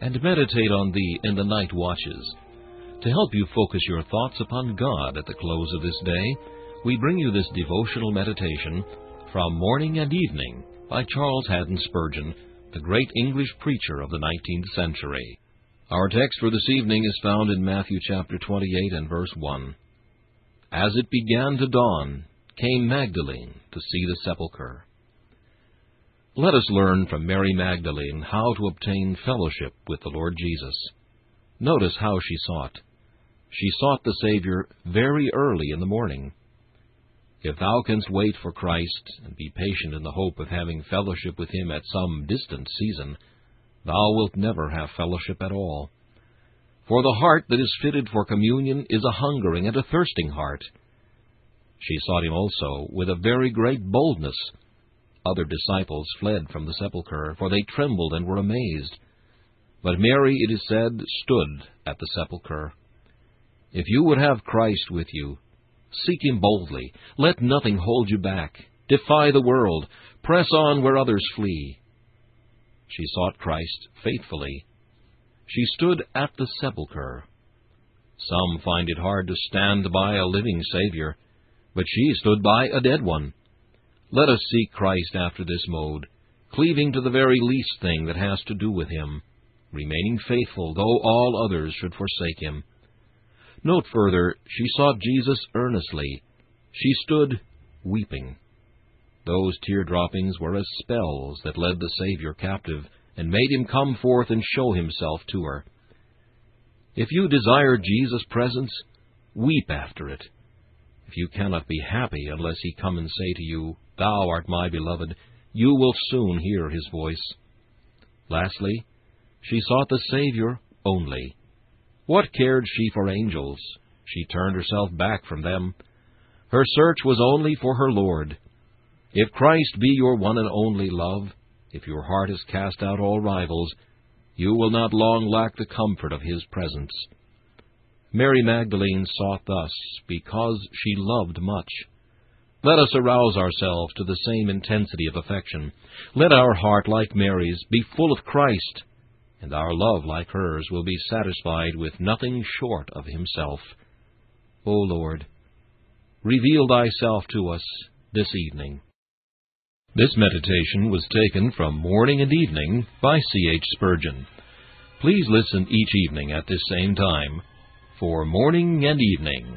and meditate on thee in the night watches. To help you focus your thoughts upon God at the close of this day, we bring you this devotional meditation from Morning and Evening by Charles Haddon Spurgeon, the great English preacher of the 19th century. Our text for this evening is found in Matthew chapter 28 and verse 1. As it began to dawn, came Magdalene to see the sepulchre. Let us learn from Mary Magdalene how to obtain fellowship with the Lord Jesus. Notice how she sought. She sought the Savior very early in the morning. If thou canst wait for Christ, and be patient in the hope of having fellowship with him at some distant season, thou wilt never have fellowship at all. For the heart that is fitted for communion is a hungering and a thirsting heart. She sought him also with a very great boldness, other disciples fled from the sepulchre, for they trembled and were amazed. But Mary, it is said, stood at the sepulchre. If you would have Christ with you, seek him boldly. Let nothing hold you back. Defy the world. Press on where others flee. She sought Christ faithfully. She stood at the sepulchre. Some find it hard to stand by a living Savior, but she stood by a dead one. Let us seek Christ after this mode, cleaving to the very least thing that has to do with him, remaining faithful, though all others should forsake him. Note further, she sought Jesus earnestly. She stood weeping. Those tear droppings were as spells that led the Savior captive, and made him come forth and show himself to her. If you desire Jesus' presence, weep after it. If you cannot be happy unless he come and say to you, Thou art my beloved, you will soon hear his voice. Lastly, she sought the Savior only. What cared she for angels? She turned herself back from them. Her search was only for her Lord. If Christ be your one and only love, if your heart has cast out all rivals, you will not long lack the comfort of his presence. Mary Magdalene sought thus because she loved much. Let us arouse ourselves to the same intensity of affection. Let our heart, like Mary's, be full of Christ, and our love, like hers, will be satisfied with nothing short of Himself. O Lord, reveal thyself to us this evening. This meditation was taken from Morning and Evening by C. H. Spurgeon. Please listen each evening at this same time for Morning and Evening.